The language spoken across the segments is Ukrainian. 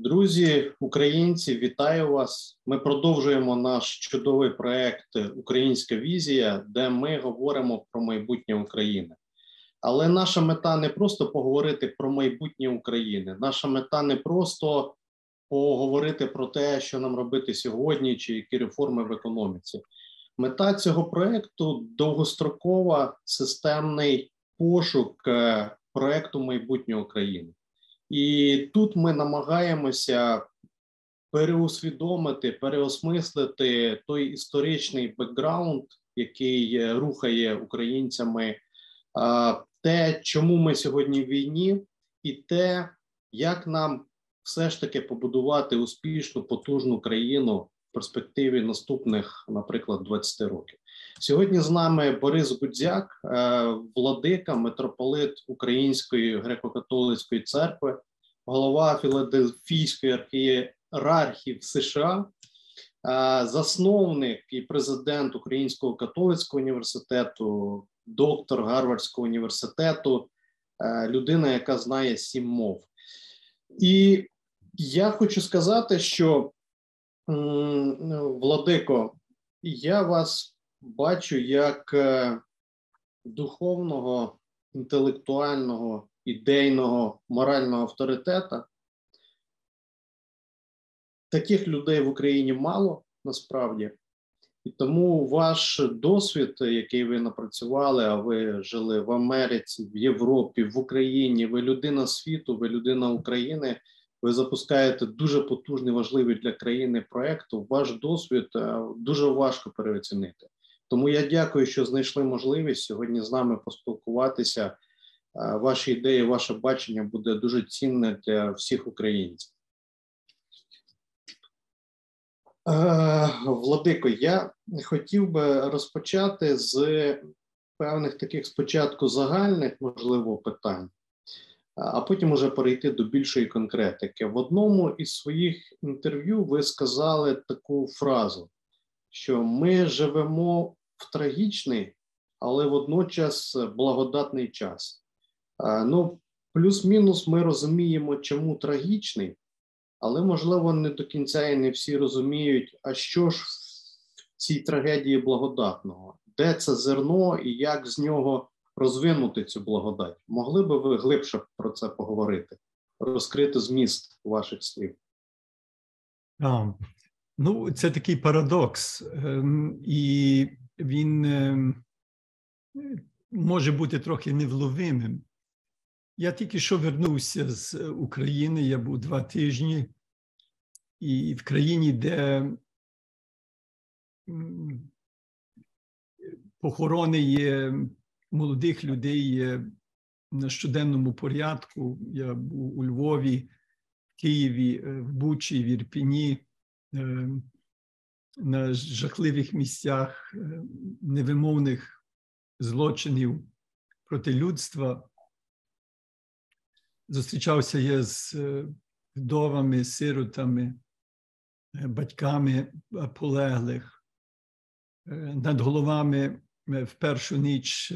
Друзі, українці, вітаю вас! Ми продовжуємо наш чудовий проект Українська візія, де ми говоримо про майбутнє України. Але наша мета не просто поговорити про майбутнє України. Наша мета не просто поговорити про те, що нам робити сьогодні, чи які реформи в економіці. Мета цього проекту довгострокова системний пошук е, проекту майбутнього України. І тут ми намагаємося переусвідомити, переосмислити той історичний бекграунд, який рухає українцями, те, чому ми сьогодні в війні, і те, як нам все ж таки побудувати успішну потужну країну в перспективі наступних, наприклад, 20 років. Сьогодні з нами Борис Гудзяк, е, владика, митрополит Української греко-католицької церкви, голова Філадельфійської архієрархії в США, е, засновник і президент Українського католицького університету, доктор Гарвардського університету, е, людина, яка знає сім мов. І я хочу сказати, що Владико, я вас бачу як е, духовного, інтелектуального, ідейного, морального авторитета. Таких людей в Україні мало насправді. І тому ваш досвід, який ви напрацювали, а ви жили в Америці, в Європі, в Україні, ви людина світу, ви людина України. Ви запускаєте дуже потужний, важливий для країни проект. Ваш досвід е, дуже важко переоцінити. Тому я дякую, що знайшли можливість сьогодні з нами поспілкуватися. Е, ваші ідеї, ваше бачення буде дуже цінне для всіх українців. Е, Владико, я хотів би розпочати з певних таких спочатку загальних, можливо, питань, а потім уже перейти до більшої конкретики. В одному із своїх інтерв'ю ви сказали таку фразу, що ми живемо в трагічний, але водночас благодатний час. Ну, плюс-мінус, ми розуміємо, чому трагічний, але можливо не до кінця і не всі розуміють, а що ж в цій трагедії благодатного, де це зерно і як з нього розвинути цю благодать. Могли би ви глибше про це поговорити, розкрити зміст ваших слів? А, ну, це такий парадокс. Ем, і він е, може бути трохи невловимим. Я тільки що вернувся з України, я був два тижні, і в країні, де похорони є молодих людей є на щоденному порядку. Я був у Львові, Києві, е, в Бучі, в Ірпіні. На жахливих місцях е, невимовних злочинів проти людства. Зустрічався я з е, вдовами, сиротами, е, батьками полеглих. Над головами в першу ніч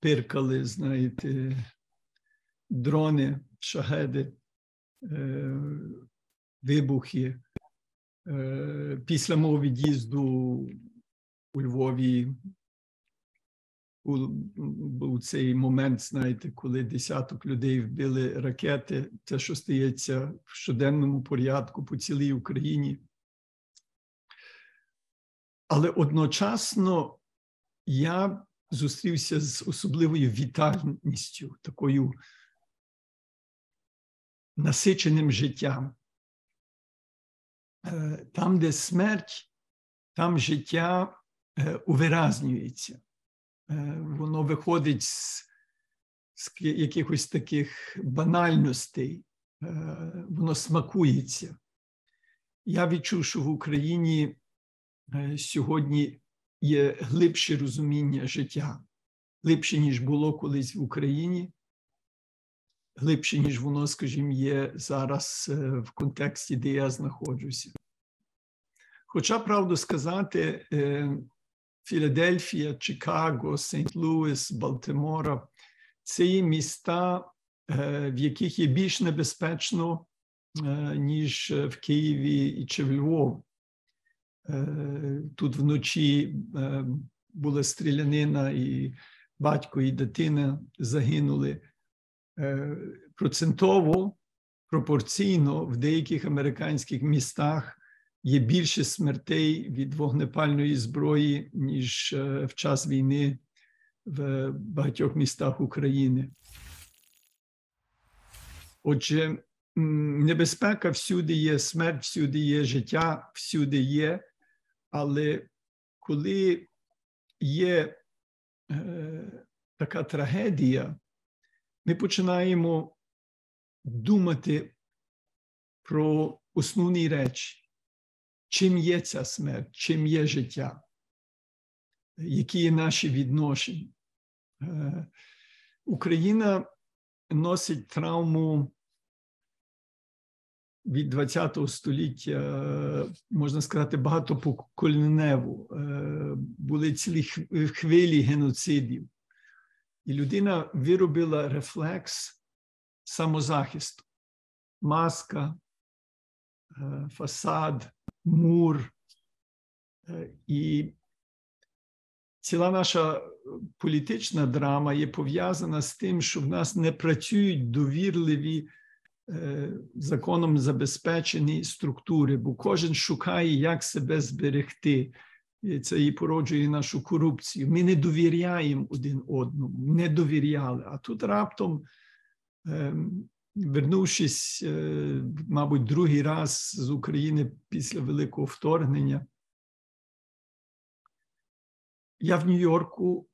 пиркали, знаєте, дрони, шагеди, вибухи. Е, після мого від'їзду у Львові був цей момент, знаєте, коли десяток людей вбили ракети, це, що стається в щоденному порядку по цілій Україні. Але одночасно я зустрівся з особливою вітальністю, такою насиченим життям. Е, там, де смерть, там життя е, увиразнюється. Е, воно виходить з, з якихось таких банальностей, воно смакується. Я відчув, що в Україні сьогодні є глибше розуміння життя, глибше, ніж було колись в Україні глибше, ніж воно, скажімо, є зараз в контексті, де я знаходжуся. Хоча, правду сказати, е, Філадельфія, Чикаго, Сент-Луіс, Балтимора це є міста, е, в яких є більш небезпечно ніж в Києві чи в Львові. Тут вночі була стрілянина, і батько і дитина загинули. Процентово, пропорційно в деяких американських містах є більше смертей від вогнепальної зброї, ніж в час війни в багатьох містах України. Отже, небезпека всюди є, смерть всюди є, життя всюди є, але коли є е, така трагедія, ми починаємо думати про основні речі, чим є ця смерть, чим є життя, які є наші відношення. Е, Україна носить травму від ХХ століття, можна сказати, багатопоколіневу. Е, були цілі хвилі геноцидів. І людина виробила рефлекс самозахисту, маска, е, фасад, мур. І ціла наша політична драма є пов'язана з тим, що в нас не працюють довірливі е, законом забезпечені структури, бо кожен шукає, як себе зберегти. І це і породжує нашу корупцію. Ми не довіряємо один одному, не довіряли. А тут раптом, е, вернувшись, е, мабуть, другий раз з України після великого вторгнення, я в Нью-Йорку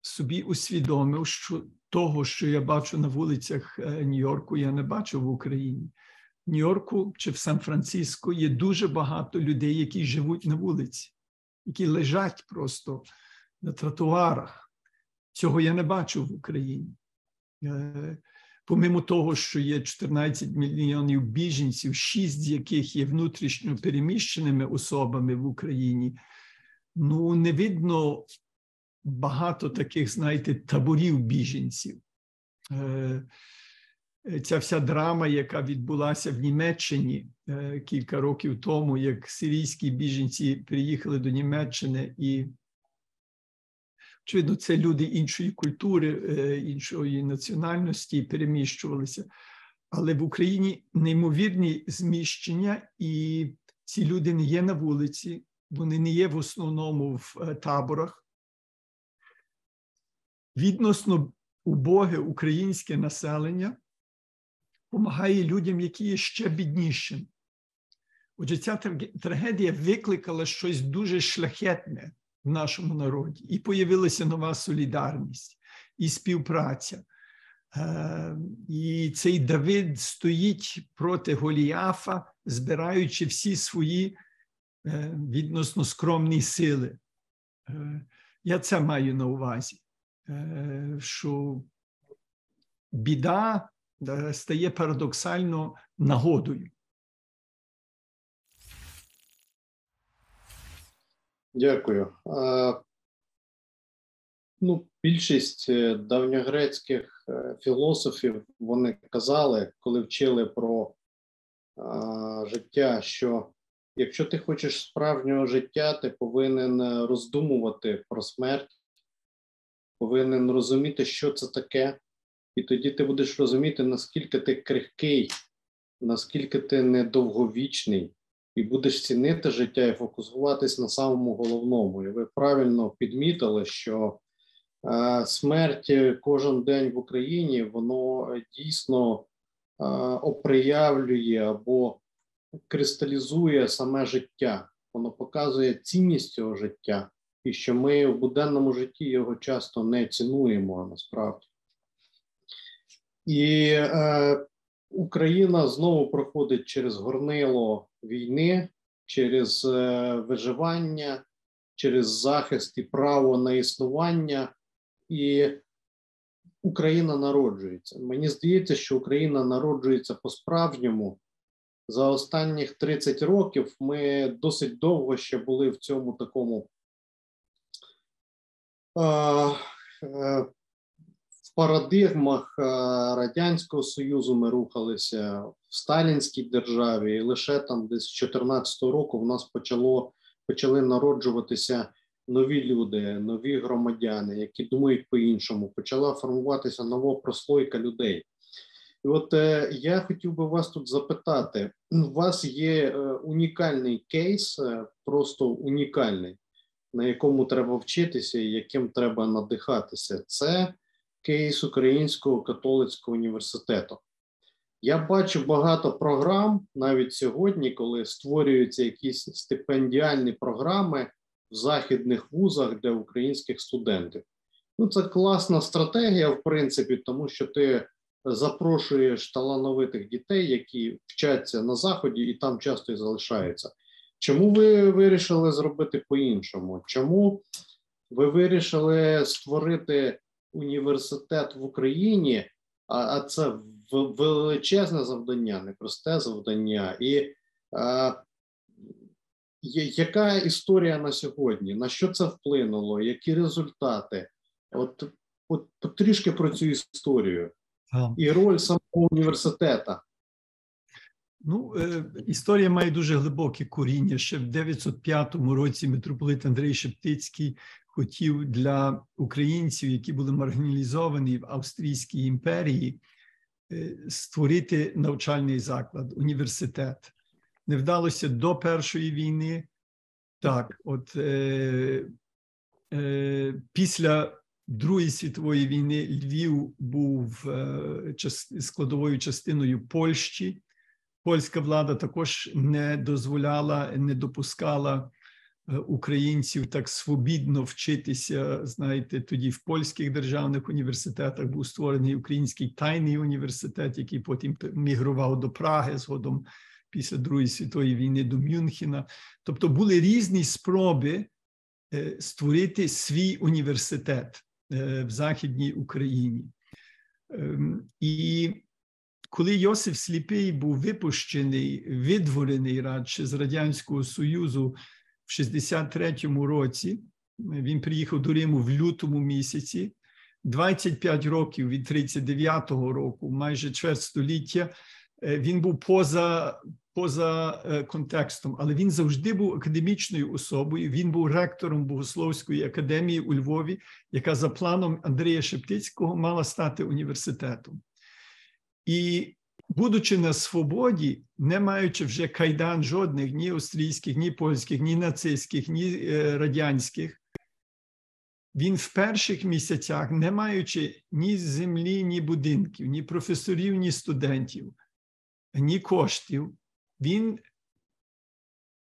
собі усвідомив, що того, що я бачу на вулицях е, Нью-Йорку, я не бачу в Україні. В Нью-Йорку чи в Сан-Франциско є дуже багато людей, які живуть на вулиці, які лежать просто на тротуарах. Цього я не бачу в Україні. Е, помимо того, що є 14 мільйонів біженців, 6 з яких є внутрішньо переміщеними особами в Україні ну не видно багато таких, знаєте, таборів біженців. Е, ця вся драма, яка відбулася в Німеччині е, кілька років тому, як сирійські біженці приїхали до Німеччини, і, очевидно, це люди іншої культури, е, іншої національності переміщувалися. Але в Україні неймовірні зміщення, і ці люди не є на вулиці, вони не є в основному в е, таборах. Відносно убоге українське населення допомагає людям, які є ще біднішим. Отже, ця трагедія викликала щось дуже шляхетне в нашому народі, і появилася нова солідарність і співпраця. Е, і цей Давид стоїть проти Голіафа, збираючи всі свої Е, відносно скромні сили. Е, я це маю на увазі, що біда стає парадоксально нагодою. Дякую. Ну, Більшість давньогрецьких філософів вони казали, коли вчили про життя, що Якщо ти хочеш справжнього життя, ти повинен е, роздумувати про смерть, повинен розуміти, що це таке, і тоді ти будеш розуміти, наскільки ти крихкий, наскільки ти недовговічний, і будеш цінити життя і фокусуватись на самому головному. І ви правильно підмітили, що е, смерть кожен день в Україні воно дійсно е, оприявлює або кристалізує саме життя, воно показує цінність цього життя, і що ми в буденному житті його часто не цінуємо насправді. І е, Україна знову проходить через горнило війни, через е, виживання, через захист і право на існування. І Україна народжується. Мені здається, що Україна народжується по-справжньому за останніх 30 років ми досить довго ще були в цьому такому в парадигмах Радянського Союзу ми рухалися в Сталінській державі, і лише там десь з 2014 року в нас почало почали народжуватися нові люди, нові громадяни, які думають по-іншому. Почала формуватися нова прослойка людей. І от е, я хотів би вас тут запитати: у вас є е, унікальний кейс, е, просто унікальний, на якому треба вчитися і яким треба надихатися. Це кейс Українського католицького університету. Я бачу багато програм навіть сьогодні, коли створюються якісь стипендіальні програми в західних вузах для українських студентів. Ну, це класна стратегія, в принципі, тому що ти запрошуєш талановитих дітей, які вчаться на заході і там часто і залишаються. Чому ви вирішили зробити по-іншому? Чому ви вирішили створити університет в Україні? А а це величезне завдання, непросте завдання. І а, яка історія на сьогодні? На що це вплинуло? Які результати? От, от трішки про цю історію і роль самого університету. Ну, е, історія має дуже глибоке коріння. Ще в 905 році митрополит Андрій Шептицький хотів для українців, які були маргіналізовані в Австрійській імперії, е, створити навчальний заклад, університет. Не вдалося до Першої війни. Так, от е, е, після Другої світової війни Львів був е, складовою частиною Польщі. Польська влада також не дозволяла, не допускала українців так свобідно вчитися. Знаєте, тоді в польських державних університетах був створений український тайний університет, який потім мігрував до Праги згодом після Другої світової війни до Мюнхена. Тобто були різні спроби е, створити свій університет. Е, в Західній Україні. Ем, і коли Йосиф Сліпий був випущений, видворений радше з Радянського Союзу в 63-му році, він приїхав до Риму в лютому місяці, 25 років від 39-го року, майже чверть століття, е, він був поза поза е, контекстом, але він завжди був академічною особою. Він був ректором Богословської академії у Львові, яка за планом Андрія Шептицького мала стати університетом. І, будучи на свободі, не маючи вже кайдан жодних ні австрійських, ні польських, ні нацистських, ні е, радянських. Він в перших місяцях, не маючи ні землі, ні будинків, ні професорів, ні студентів, ні коштів, він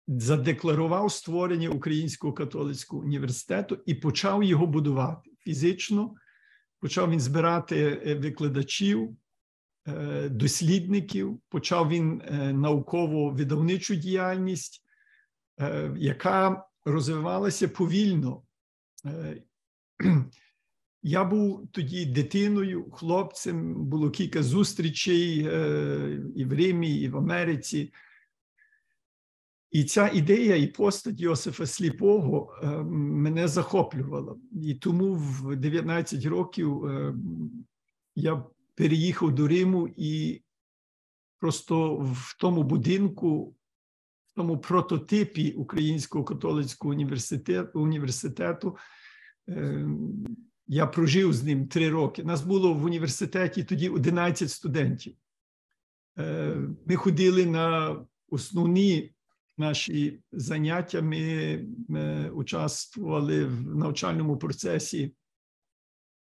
задекларував створення Українського католицького університету і почав його будувати фізично. Почав він збирати е, викладачів, дослідників, почав він е, науково-видавничу діяльність, яка розвивалася повільно. Я був тоді дитиною, хлопцем, було кілька зустрічей і в Римі, і в Америці. І ця ідея і постать Йосифа Сліпого е, мене захоплювала. І тому в 19 років е, я переїхав до Риму і просто в тому будинку, в тому прототипі Українського католицького університету, університету е, я прожив з ним три роки. Нас було в університеті тоді 11 студентів. Ми ходили на основні наші заняття ми, ми участвували в навчальному процесі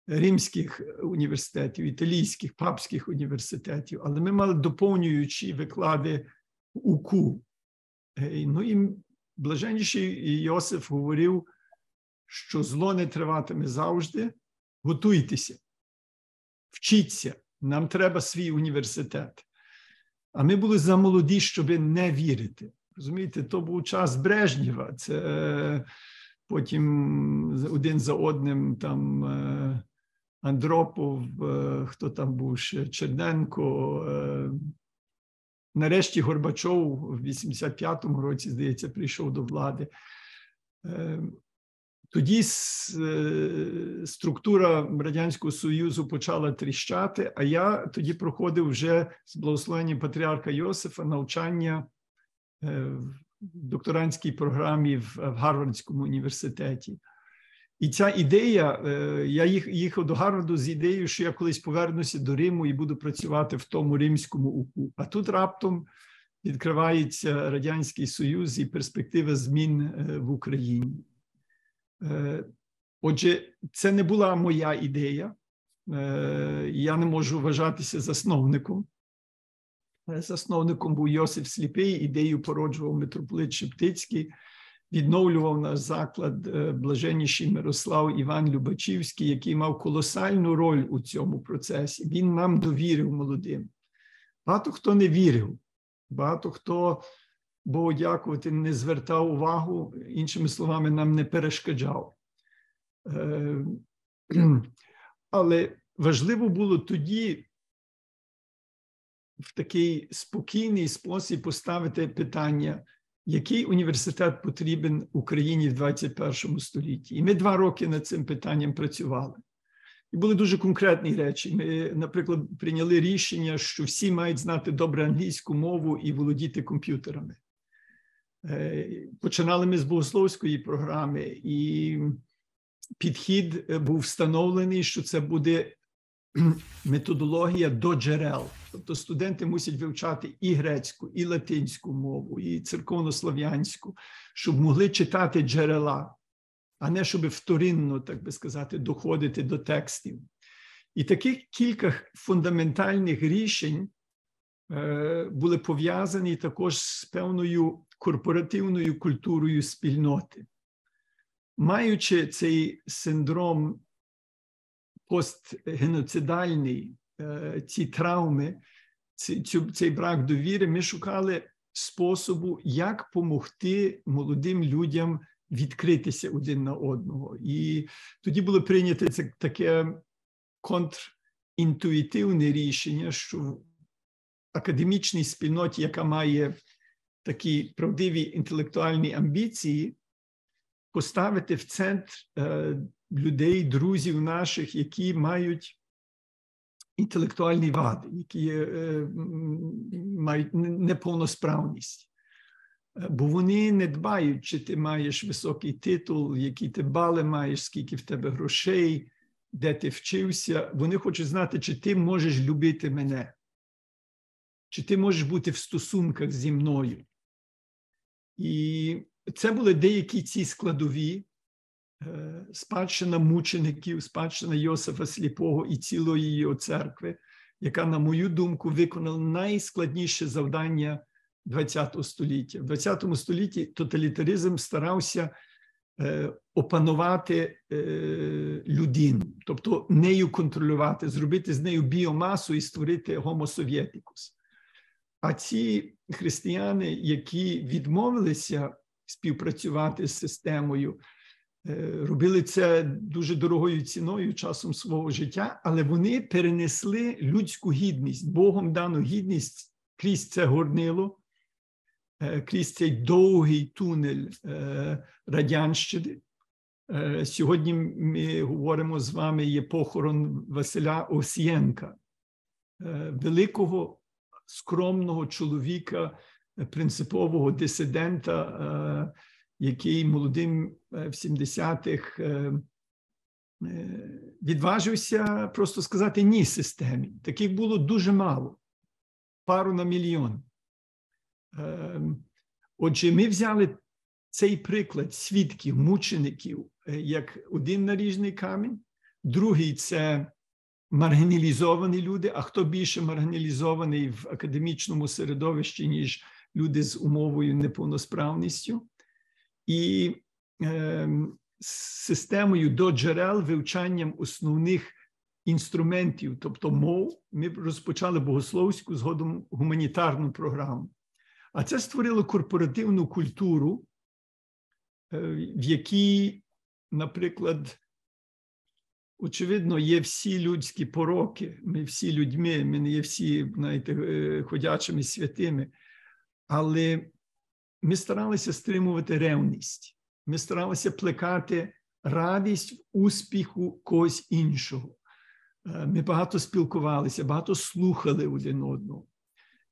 римських університетів, італійських, папських університетів, але ми мали доповнюючі виклади УКУ. Ну і блаженніший Йосиф говорив, що зло не триватиме завжди. Готуйтеся, вчіться, нам треба свій університет. А ми були замолоді, щоб не вірити. Розумієте, то був час Брежнєва. Це е, потім один за одним там е, Андропов, е, хто там був ще Черненко. Нарешті Горбачов в 85-му році, здається, прийшов до влади. Тоді структура Радянського Союзу почала тріщати, а я тоді проходив вже з благословенням патріарха Йосифа навчання в докторантській програмі в Гарвардському університеті. І ця ідея, я їх їхав до Гарварду з ідеєю, що я колись повернуся до Риму і буду працювати в тому римському УКУ. А тут раптом відкривається Радянський Союз і перспектива змін в Україні. Отже, це не була моя ідея. Я не можу вважатися засновником. Засновником був Йосиф Сліпий, ідею породжував митрополит Шептицький, відновлював наш заклад блаженніший Мирослав Іван Любачівський, який мав колосальну роль у цьому процесі. Він нам довірив молодим. Багато хто не вірив, багато хто, Богу дякувати, не звертав увагу, іншими словами, нам не перешкоджав. Але важливо було тоді в такий спокійний спосіб поставити питання, який університет потрібен Україні в 21 столітті. І ми два роки над цим питанням працювали. І були дуже конкретні речі. Ми, наприклад, прийняли рішення, що всі мають знати добре англійську мову і володіти комп'ютерами. Починали ми з богословської програми, і підхід був встановлений, що це буде методологія до джерел. Тобто студенти мусять вивчати і грецьку, і латинську мову, і церковнослов'янську, щоб могли читати джерела, а не щоб вторинно, так би сказати, доходити до текстів. І таких кілька фундаментальних рішень були пов'язані також з певною корпоративною культурою спільноти. Маючи цей синдром постгеноцидальний, ці травми, цей брак довіри, ми шукали способу, як допомогти молодим людям відкритися один на одного. І тоді було прийнято це таке контрінтуїтивне рішення, що в академічній спільноті, яка має такі правдиві інтелектуальні амбіції, поставити в центр людей, друзів наших, які мають інтелектуальні вади, які мають неповносправність. Бо вони не дбають, чи ти маєш високий титул, які ти бали маєш, скільки в тебе грошей, де ти вчився. Вони хочуть знати, чи ти можеш любити мене, чи ти можеш бути в стосунках зі мною. І це були деякі ці складові, спадщина мучеників, спадщина Йосифа Сліпого і цілої його церкви, яка, на мою думку, виконала найскладніше завдання ХХ століття. В ХХ столітті тоталітаризм старався опанувати людину, тобто нею контролювати, зробити з нею біомасу і створити гомосовєтикус. А ці християни, які відмовилися співпрацювати з системою, робили це дуже дорогою ціною часом свого життя, але вони перенесли людську гідність, Богом дану гідність крізь це горнило, крізь цей довгий тунель радянщини. Сьогодні ми говоримо з вами є похорон Василя Осієнка, великого скромного чоловіка, принципового дисидента, який молодим в 70-х відважився просто сказати ні системі. Таких було дуже мало, пару на мільйон. Отже, ми взяли цей приклад свідків, мучеників, як один наріжний камінь, другий це маргіналізовані люди. А хто більше маргіналізований в академічному середовищі, ніж люди з умовою неповносправністю? І е, системою до джерел вивчанням основних інструментів, тобто мов, ми розпочали богословську згодом гуманітарну програму. А це створило корпоративну культуру, в якій, наприклад, очевидно, є всі людські пороки. Ми всі людьми, ми не є всі, знаєте, ходячими святими, але ми старалися стримувати ревність, ми старалися плекати радість в успіху когось іншого. Е, ми багато спілкувалися, багато слухали один одного,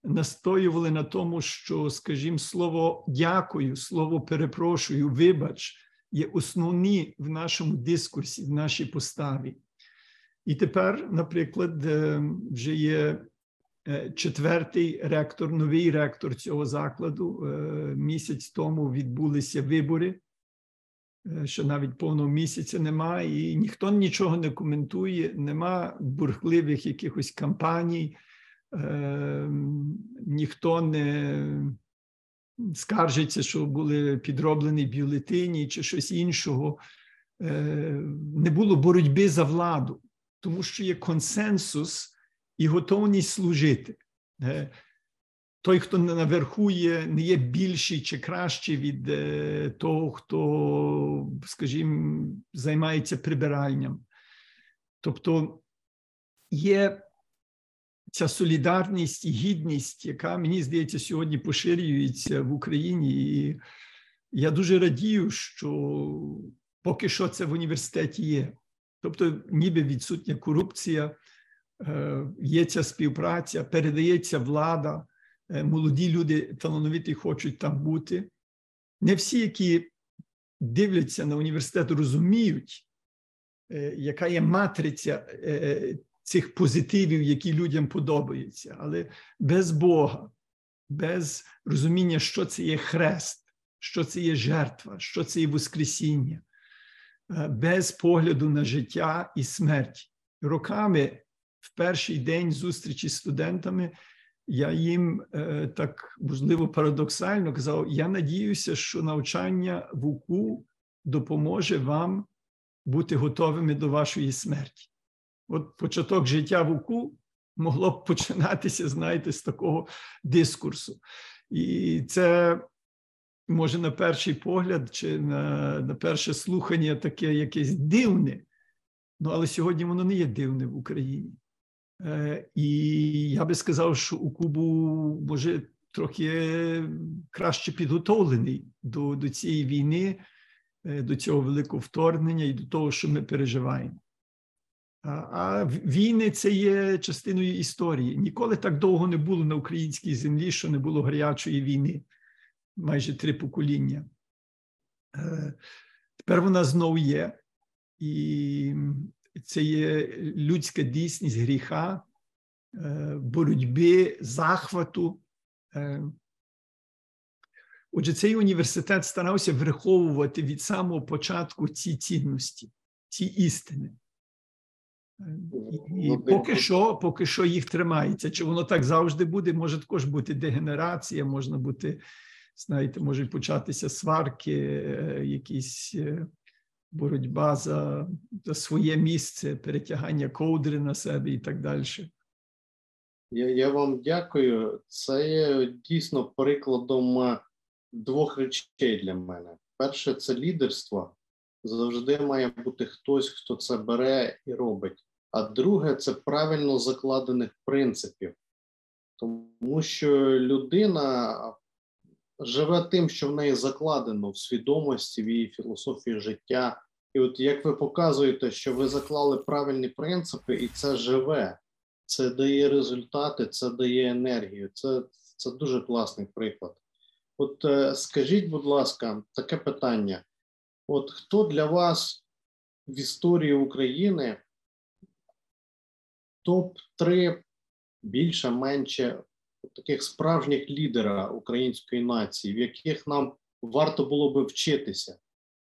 настоювали на тому, що, скажімо, слово дякую, слово перепрошую, вибач є основні в нашому дискурсі, в нашій поставі. І тепер, наприклад, е, вже є четвертий ректор, новий ректор цього закладу. Місяць тому відбулися вибори. Е, що навіть повного місяця немає, і ніхто нічого не коментує, нема бурхливих якихось кампаній, е, ніхто не скаржиться, що були підроблені бюлетені чи щось іншого. Е, не було боротьби за владу, тому що є консенсус і готовність служити. Е, той, хто наверху є, не є більший чи кращий від е, того, хто, скажімо, займається прибиранням. Тобто є ця солідарність і гідність, яка, мені здається, сьогодні поширюється в Україні. І я дуже радію, що поки що це в університеті є. Тобто, ніби відсутня корупція, є ця співпраця, передається влада. Е, молоді люди талановиті хочуть там бути. Не всі, які дивляться на університет, розуміють, е, яка є матриця е, цих позитивів, які людям подобаються. Але без Бога, без розуміння, що це є хрест, що це є жертва, що це є Воскресіння, без погляду на життя і смерть. Роками в перший день зустрічі з студентами я їм е, так можливо парадоксально казав: я надіюся, що навчання в УКУ допоможе вам бути готовими до вашої смерті. От початок життя в УКУ могло б починатися, знаєте, з такого дискурсу. І це може на перший погляд чи на, на перше слухання таке якесь дивне. Ну, але сьогодні воно не є дивне в Україні. І я би сказав, що у Кубу може трохи краще підготовлений до, до цієї війни, е, до цього великого вторгнення і до того, що ми переживаємо. А, а війни це є частиною історії. Ніколи так довго не було на українській землі, що не було гарячої війни, майже три покоління. Е, тепер вона знову є. І це є людська дійсність гріха, е, боротьби, захвату. Е. Отже, цей університет старався враховувати від самого початку ці цінності, ці істини. Е, і поки що поки що їх тримається. Чи воно так завжди буде? Може також бути дегенерація, можна бути, знаєте, можуть початися сварки, якісь боротьба за, за своє місце, перетягання ковдри на себе і так далі. Я я вам дякую. Це є дійсно прикладом е, двох речей для мене. Перше, це лідерство. Завжди має бути хтось, хто це бере і робить. А друге, це правильно закладених принципів. Тому що людина живе тим, що в неї закладено в свідомості, в її філософії життя. І от як ви показуєте, що ви заклали правильні принципи, і це живе, це дає результати, це дає енергію. Це це дуже класний приклад. От е, скажіть, будь ласка, таке питання: от хто для вас в історії України топ 3 більше, менше таких справжніх лідера української нації, в яких нам варто було би вчитися,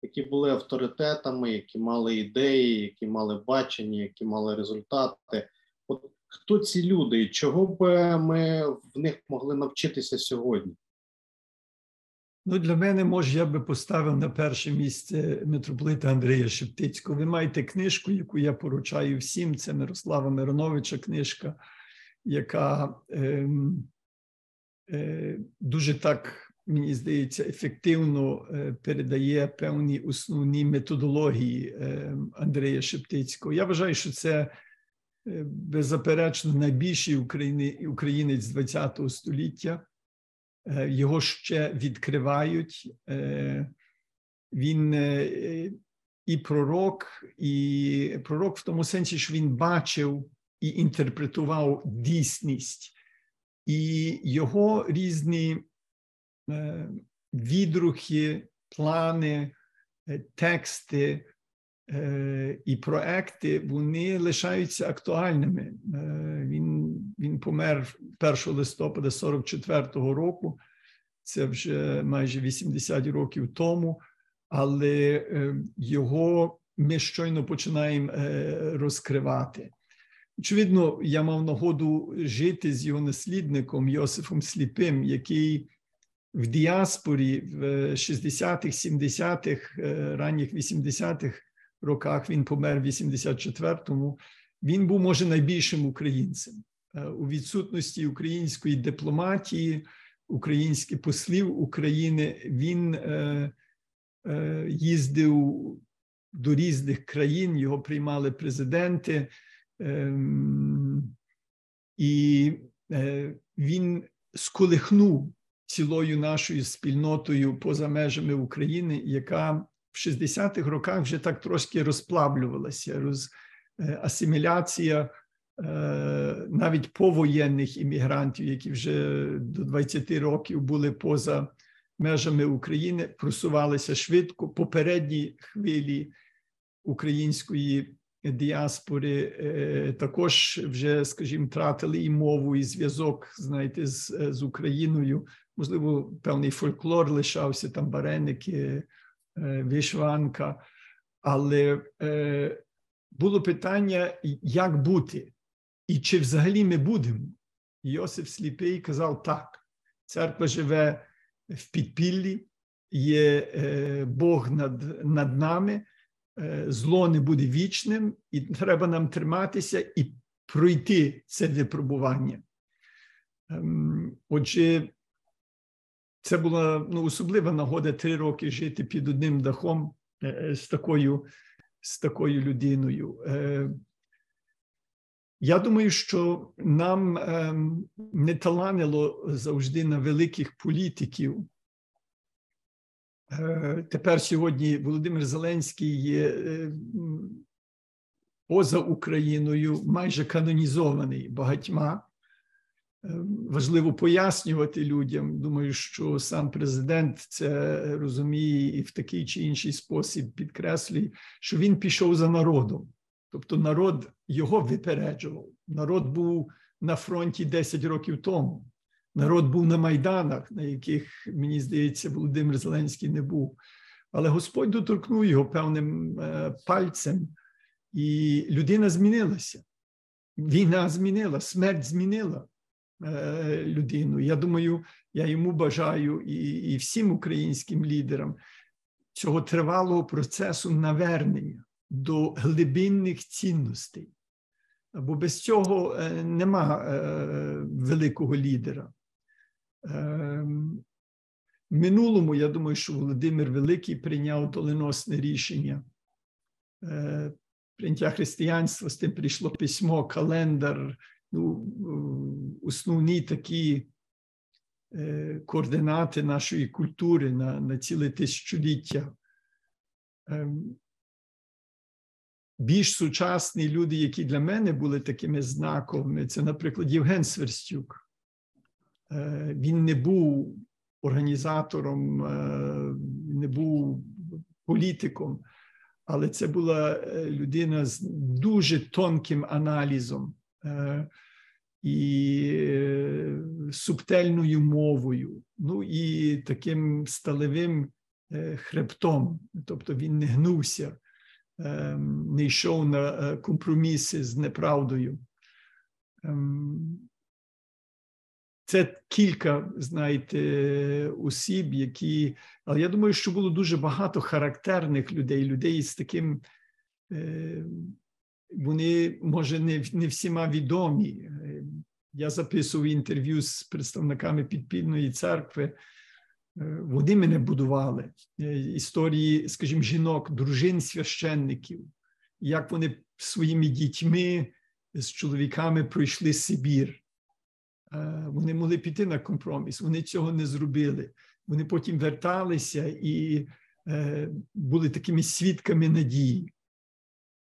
які були авторитетами, які мали ідеї, які мали бачення, які мали результати. От хто ці люди і чого б ми в них могли навчитися сьогодні? Ну, для мене, може, я би поставив на перше місце митрополита Андрія Шептицького. Ви маєте книжку, яку я поручаю всім. Це Мирослава Мироновича книжка яка е, е, дуже так, мені здається, ефективно е, передає певні основні методології е, Андрія Шептицького. Я вважаю, що це е, беззаперечно найбільший українець ХХ століття. Е, його ще відкривають. Він і пророк, і пророк в тому сенсі, що він бачив і інтерпретував дійсність, і його різні е, відрухи, плани, е, тексти е, і проекти вони лишаються актуальними. Він він помер 1 листопада 44-го року, це вже майже 80 років тому, але його ми щойно починаємо розкривати. Очевидно, я мав нагоду жити з його наслідником Йосифом Сліпим, який в діаспорі в 60-х, 70-х, е, ранніх 80-х роках він помер в 84-му. Він був, може, найбільшим українцем е, у відсутності української дипломатії, українських послів України. Він е, е, їздив до різних країн, його приймали президенти. Ем, і е, він сколихнув цілою нашою спільнотою поза межами України, яка в 60-х роках вже так трошки розплавлювалася. Роз, е, асиміляція е, навіть повоєнних іммігрантів, які вже до 20 років були поза межами України, просувалися швидко. Попередні хвилі української діаспори е, також вже, скажімо, тратили і мову, і зв'язок, знаєте, з, з Україною. Можливо, певний фольклор лишався там бареники, е, вишванка, але е, було питання, як бути, і чи взагалі ми будемо. Йосиф Сліпий казав так: церква живе в підпіллі, є Бог над, над нами. Е, зло не буде вічним, і треба нам триматися і пройти це випробування. Ем, отже, це була ну, особлива нагода три роки жити під одним дахом е, е, з такою з такою людиною. Я думаю, що нам ем, не таланило завжди на великих політиків. Е, тепер сьогодні Володимир Зеленський є е, поза Україною майже канонізований багатьма. Е, важливо пояснювати людям. Думаю, що сам президент це розуміє і в такий чи інший спосіб підкреслює, що він пішов за народом. Тобто народ його випереджував. Народ був на фронті 10 років тому. Народ був на майданах, на яких, мені здається, Володимир Зеленський не був. Але Господь доторкнув його певним е, пальцем, і людина змінилася. Війна змінила, смерть змінила е, людину. Я думаю, я йому бажаю і, і всім українським лідерам цього тривалого процесу навернення до глибинних цінностей. Бо без цього е, нема великого лідера. Ем, минулому я думаю, що Володимир Великий прийняв доленосне рішення. Е, прийняття християнства з тим прийшло письмо, календар, ну, основні такі е, координати нашої культури на на ціле тисячоліття. Ем, більш сучасні люди, які для мене були такими знаковими, це, наприклад, Євген Сверстюк. Е, він не був організатором, е, не був політиком, але це була е, людина з дуже тонким аналізом і субтельною мовою, ну і таким сталевим хребтом, тобто він не гнувся, не йшов на компроміси з неправдою. Це кілька, знаєте, осіб, які. Але я думаю, що було дуже багато характерних людей, людей з таким. Е, вони, може, не не всіма відомі. Я записував інтерв'ю з представниками підпільної церкви. Е, вони мене будували. Е, історії, скажімо, жінок, дружин священників, як вони своїми дітьми з чоловіками пройшли Сибір. Е, вони могли піти на компроміс, вони цього не зробили. Вони потім верталися і були такими свідками надії.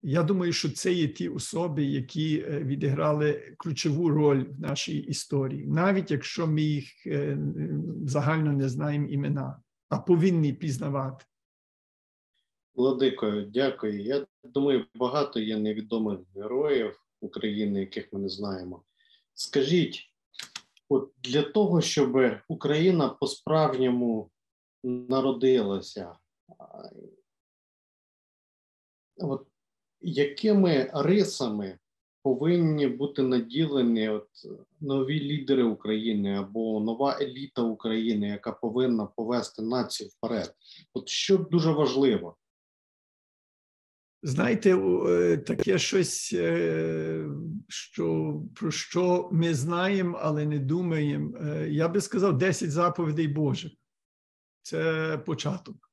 Я думаю, що це є ті особи, які відіграли ключову роль в нашій історії, навіть якщо ми їх загально не знаємо імена, а повинні пізнавати. Владико, дякую. Я думаю, багато є невідомих героїв України, яких ми не знаємо. Скажіть, от для того, щоб Україна по-справжньому народилася, от якими рисами повинні бути наділені от нові лідери України або нова еліта України, яка повинна повести націю вперед? От що дуже важливо? Знаєте, е, таке щось, е, що, про що ми знаємо, але не думаємо. Е, я би сказав, 10 заповідей Божих. Це початок.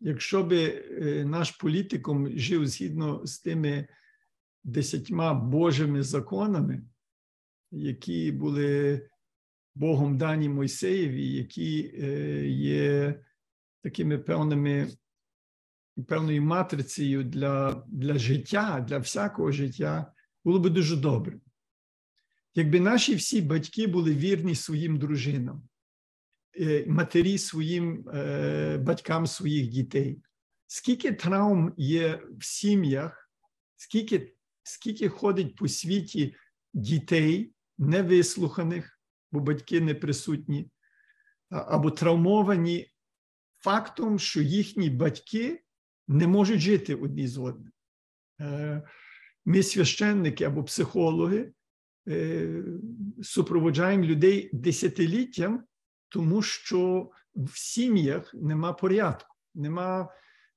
Якщо би наш політикум жив згідно з тими десятьма Божими законами, які були Богом дані Мойсеєві, які є такими певними певною матрицею для для життя, для всякого життя, було би дуже добре. Якби наші всі батьки були вірні своїм дружинам, е, матері своїм е, батькам своїх дітей, скільки травм є в сім'ях, скільки, скільки ходить по світі дітей, невислуханих, бо батьки не присутні, або травмовані фактом, що їхні батьки не можуть жити одні з одним. Е, ми, священники або психологи, е, супроводжаємо людей десятиліттям, тому що в сім'ях нема порядку, нема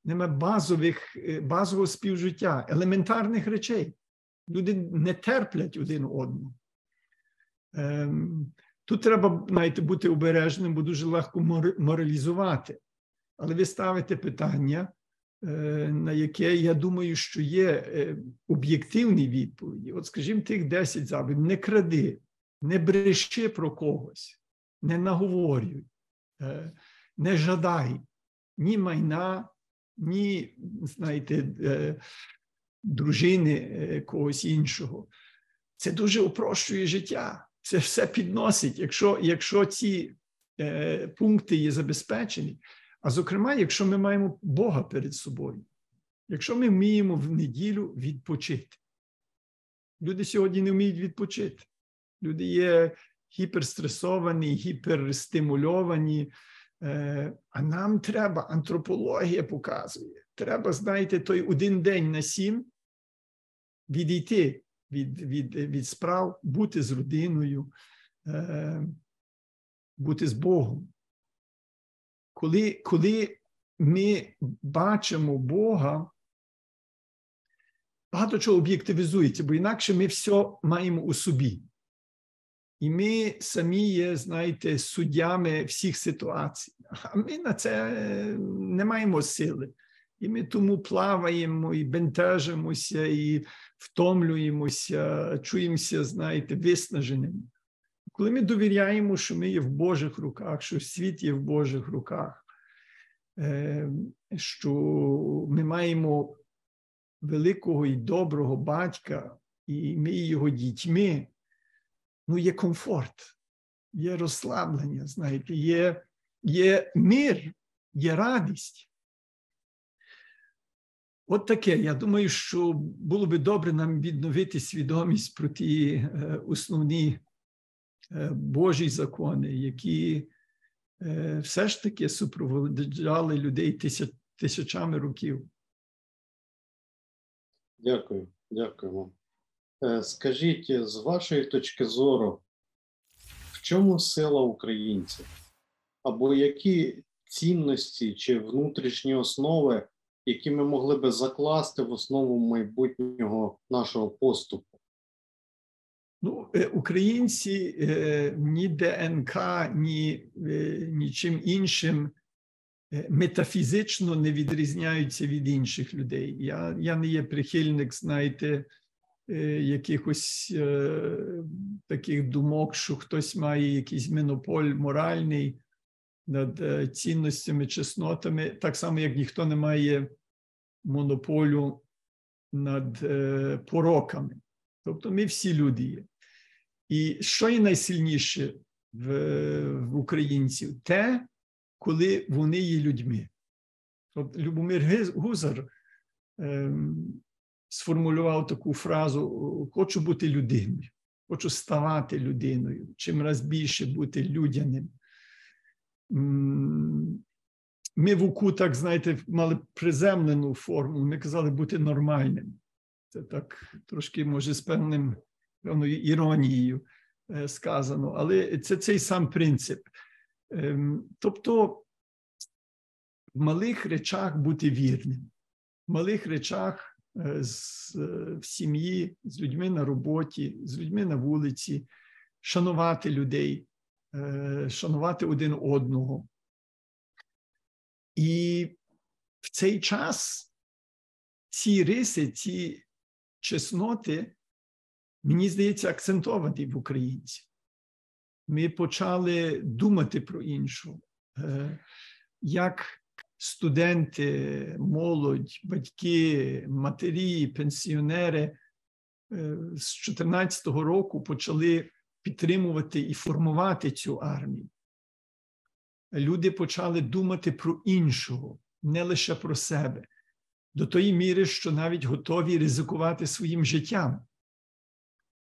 нема базових, е, базового співжиття, елементарних речей. Люди не терплять один одного. Ем, тут треба знаєте, бути обережним, бо дуже легко моралізувати. Але ви ставите питання, на яке я думаю, що є е, об'єктивні відповіді. От, скажімо, тих 10 заповідей. не кради, не бреши про когось, не наговорюй, е, не жадай ні майна, ні, знаєте, дружини когось іншого. Це дуже упрощує життя. Це все підносить, якщо якщо ці е, пункти є забезпечені. А зокрема, якщо ми маємо Бога перед собою, якщо ми вміємо в неділю відпочити. Люди сьогодні не вміють відпочити. Люди є гіперстресовані, гіперстимульовані, е, а нам треба, антропологія показує, треба, знаєте, той один день на сім відійти від від, від справ, бути з родиною, е, бути з Богом коли, коли ми бачимо Бога, багато чого об'єктивізується, бо інакше ми все маємо у собі. І ми самі є, знаєте, суддями всіх ситуацій. А ми на це не маємо сили. І ми тому плаваємо і бентежимося, і втомлюємося, чуємося, знаєте, виснаженими. Коли ми довіряємо, що ми є в Божих руках, що світ є в Божих руках, е, що ми маємо великого і доброго батька, і ми його дітьми, ну є комфорт, є розслаблення, знаєте, є, є мир, є радість. От таке. Я думаю, що було би добре нам відновити свідомість про ті е, основні Божі закони, які е, все ж таки супроводжали людей тисяч, тисячами років. Дякую, дякую вам. Е, скажіть, з вашої точки зору, в чому сила українців? Або які цінності чи внутрішні основи, які ми могли би закласти в основу майбутнього нашого поступу? Ну, е, українці е, ні ДНК, ні е, нічим іншим метафізично не відрізняються від інших людей. Я я не є прихильник, знаєте, якихось таких думок, що хтось має якийсь монополь моральний. над цінностями, чеснотами, так само, як ніхто не має монополю над пороками. Тобто ми всі люди є. І що є найсильніше в, в українців? Те, коли вони є людьми. От Любомир Гузар ем, сформулював таку фразу: хочу бути людиною, хочу ставати людиною, чим раз більше бути людяним. Ми в УКУ, так знаєте, мали приземлену форму, ми казали бути нормальним. Це так трошки, може, з певним певною іронією е, сказано, але це цей сам принцип. Ем, тобто в малих речах бути вірним, в малих речах е, з, е, в сім'ї, з людьми на роботі, з людьми на вулиці, шанувати людей, шанувати один одного. І в цей час ці риси, ці чесноти, мені здається, акцентовані в українців. Ми почали думати про іншу, е, як студенти, молодь, батьки, матері, пенсіонери е, з 2014 року почали підтримувати і формувати цю армію люди почали думати про іншого, не лише про себе, до тої міри, що навіть готові ризикувати своїм життям.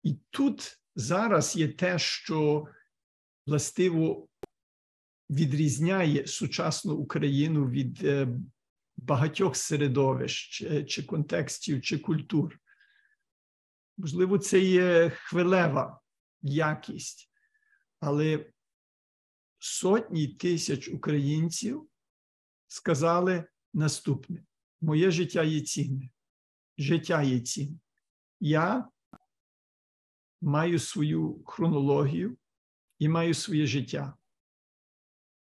І тут зараз є те, що властиво відрізняє сучасну Україну від е, багатьох середовищ, чи контекстів, чи культур. Можливо, це є хвилева якість, але сотні тисяч українців сказали наступне: моє життя є цінне, життя є цінне. Я маю свою хронологію і маю своє життя.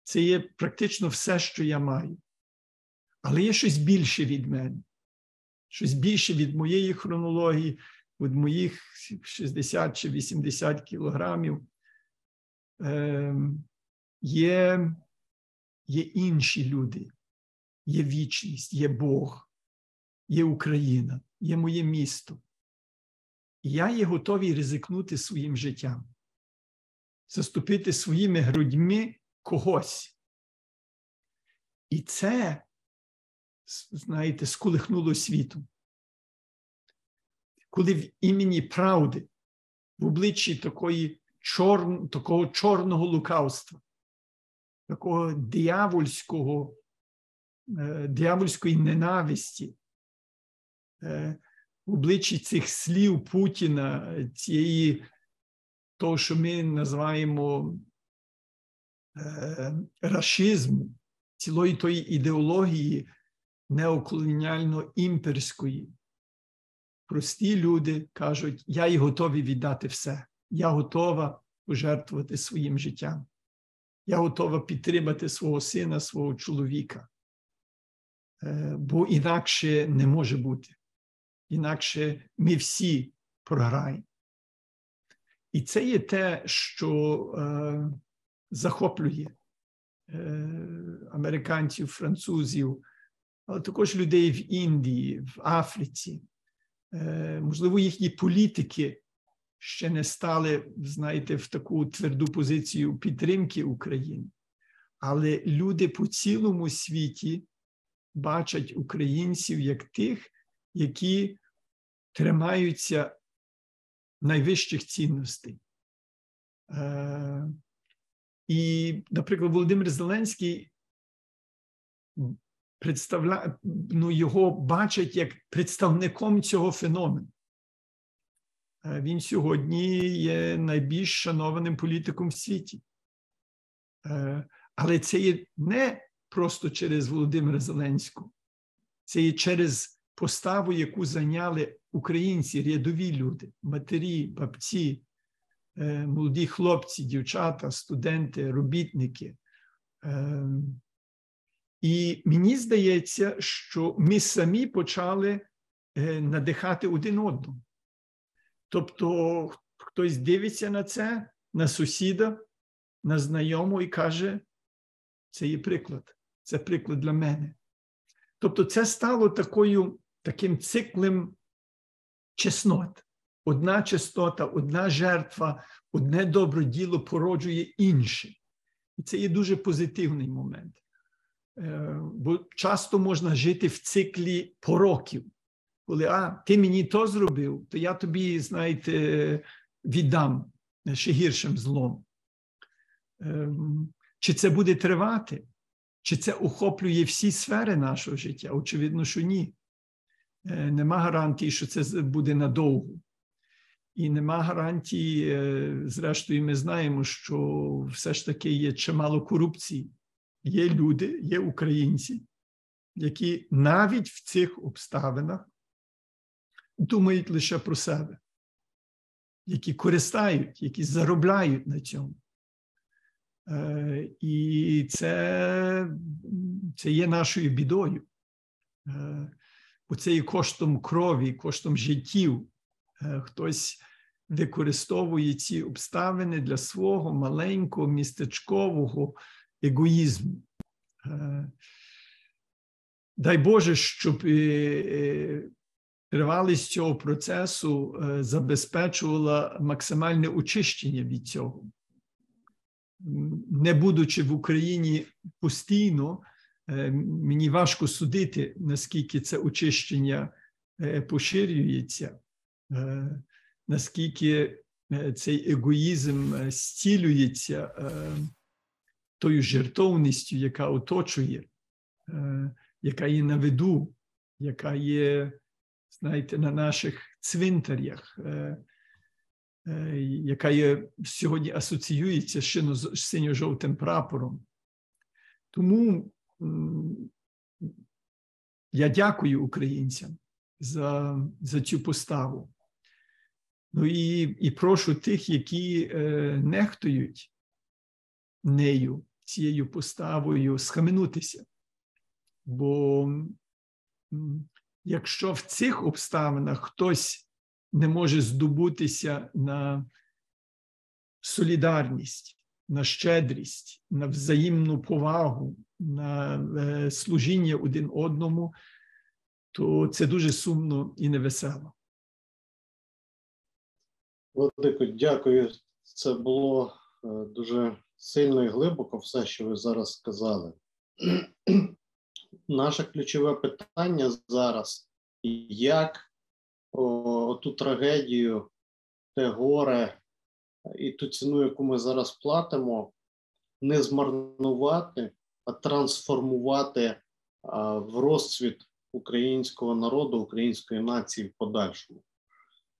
Це є практично все, що я маю. Але є щось більше від мене, щось більше від моєї хронології, від моїх 60 чи 80 кілограмів. Ем, є, є інші люди, є вічність, є Бог, є Україна, є моє місто. Я є готовий ризикнути своїм життям, заступити своїми грудьми когось. І це, знаєте, сколихнуло світом. Коли в імені правди, в обличчі такої чор... такого чорного лукавства, такого диявольського, е, диявольської ненависті е, в обличчі цих слів Путіна, цієї того, що ми називаємо е, рашизму, цілої тої ідеології неоколоніально-імперської. Прості люди кажуть, я і готові віддати все. Я готова пожертвувати своїм життям. Я готова підтримати свого сина, свого чоловіка, е, бо інакше не може бути. Інакше ми всі програємо. І це є те, що е, захоплює е, американців, французів, але також людей в Індії, в Африці. Е, можливо, їхні політики ще не стали, знаєте, в таку тверду позицію підтримки України. Але люди по цілому світі бачать українців як тих, які тримаються найвищих цінностей. Е, і, наприклад, Володимир Зеленський представляє, ну, його бачать як представником цього феномену. Е, він сьогодні є найбільш шанованим політиком в світі. Е, але це є не просто через Володимира Зеленського, це є через поставу, яку зайняли українці, рядові люди, матері, бабці, е, молоді хлопці, дівчата, студенти, робітники. І мені здається, що ми самі почали надихати один одного. Тобто хтось дивиться на це, на сусіда, на знайому і каже: Це є приклад. Це приклад для мене. Тобто, це стало такою, таким циклем чеснот. Одна чеснота, одна жертва, одне добре діло породжує інше. І це є дуже позитивний момент. Е, бо часто можна жити в циклі пороків, коли а, ти мені то зробив, то я тобі, знаєте, віддам ще гіршим злом. Ем, чи це буде тривати? Чи це охоплює всі сфери нашого життя? Очевидно, що ні. Е, нема гарантії, що це буде надовго. І нема гарантії, е, зрештою, ми знаємо, що все ж таки є чимало корупції. Є люди, є українці, які навіть в цих обставинах думають лише про себе, які користають, які заробляють на цьому. Е, і це це є нашою бідою. Е, є коштом крові, коштом життів. Е, хтось використовує ці обставини для свого маленького містечкового егоїзму. Дай Боже, щоб тривалість цього процесу забезпечувала максимальне очищення від цього не будучи в Україні постійно, е, мені важко судити, наскільки це очищення е, поширюється, е, наскільки цей егоїзм зцілюється тою жертовністю, яка оточує, яка є на виду, яка є, знаєте, на наших цвинтарях. Е, яка є сьогодні асоціюється з синьо-жовтим прапором. Тому я дякую українцям за за цю поставу. Ну і і прошу тих, які е, нехтують нею, цією поставою, схаменутися. Бо якщо в цих обставинах хтось не може здобутися на солідарність, на щедрість, на взаємну повагу, на е, служіння один одному, то це дуже сумно і невесело. Владико, дякую. Це було е, дуже сильно і глибоко все, що ви зараз сказали. Наше ключове питання зараз як ту трагедію, те горе і ту ціну, яку ми зараз платимо, не змарнувати, трансформувати в розцвіт українського народу, української нації в подальшому.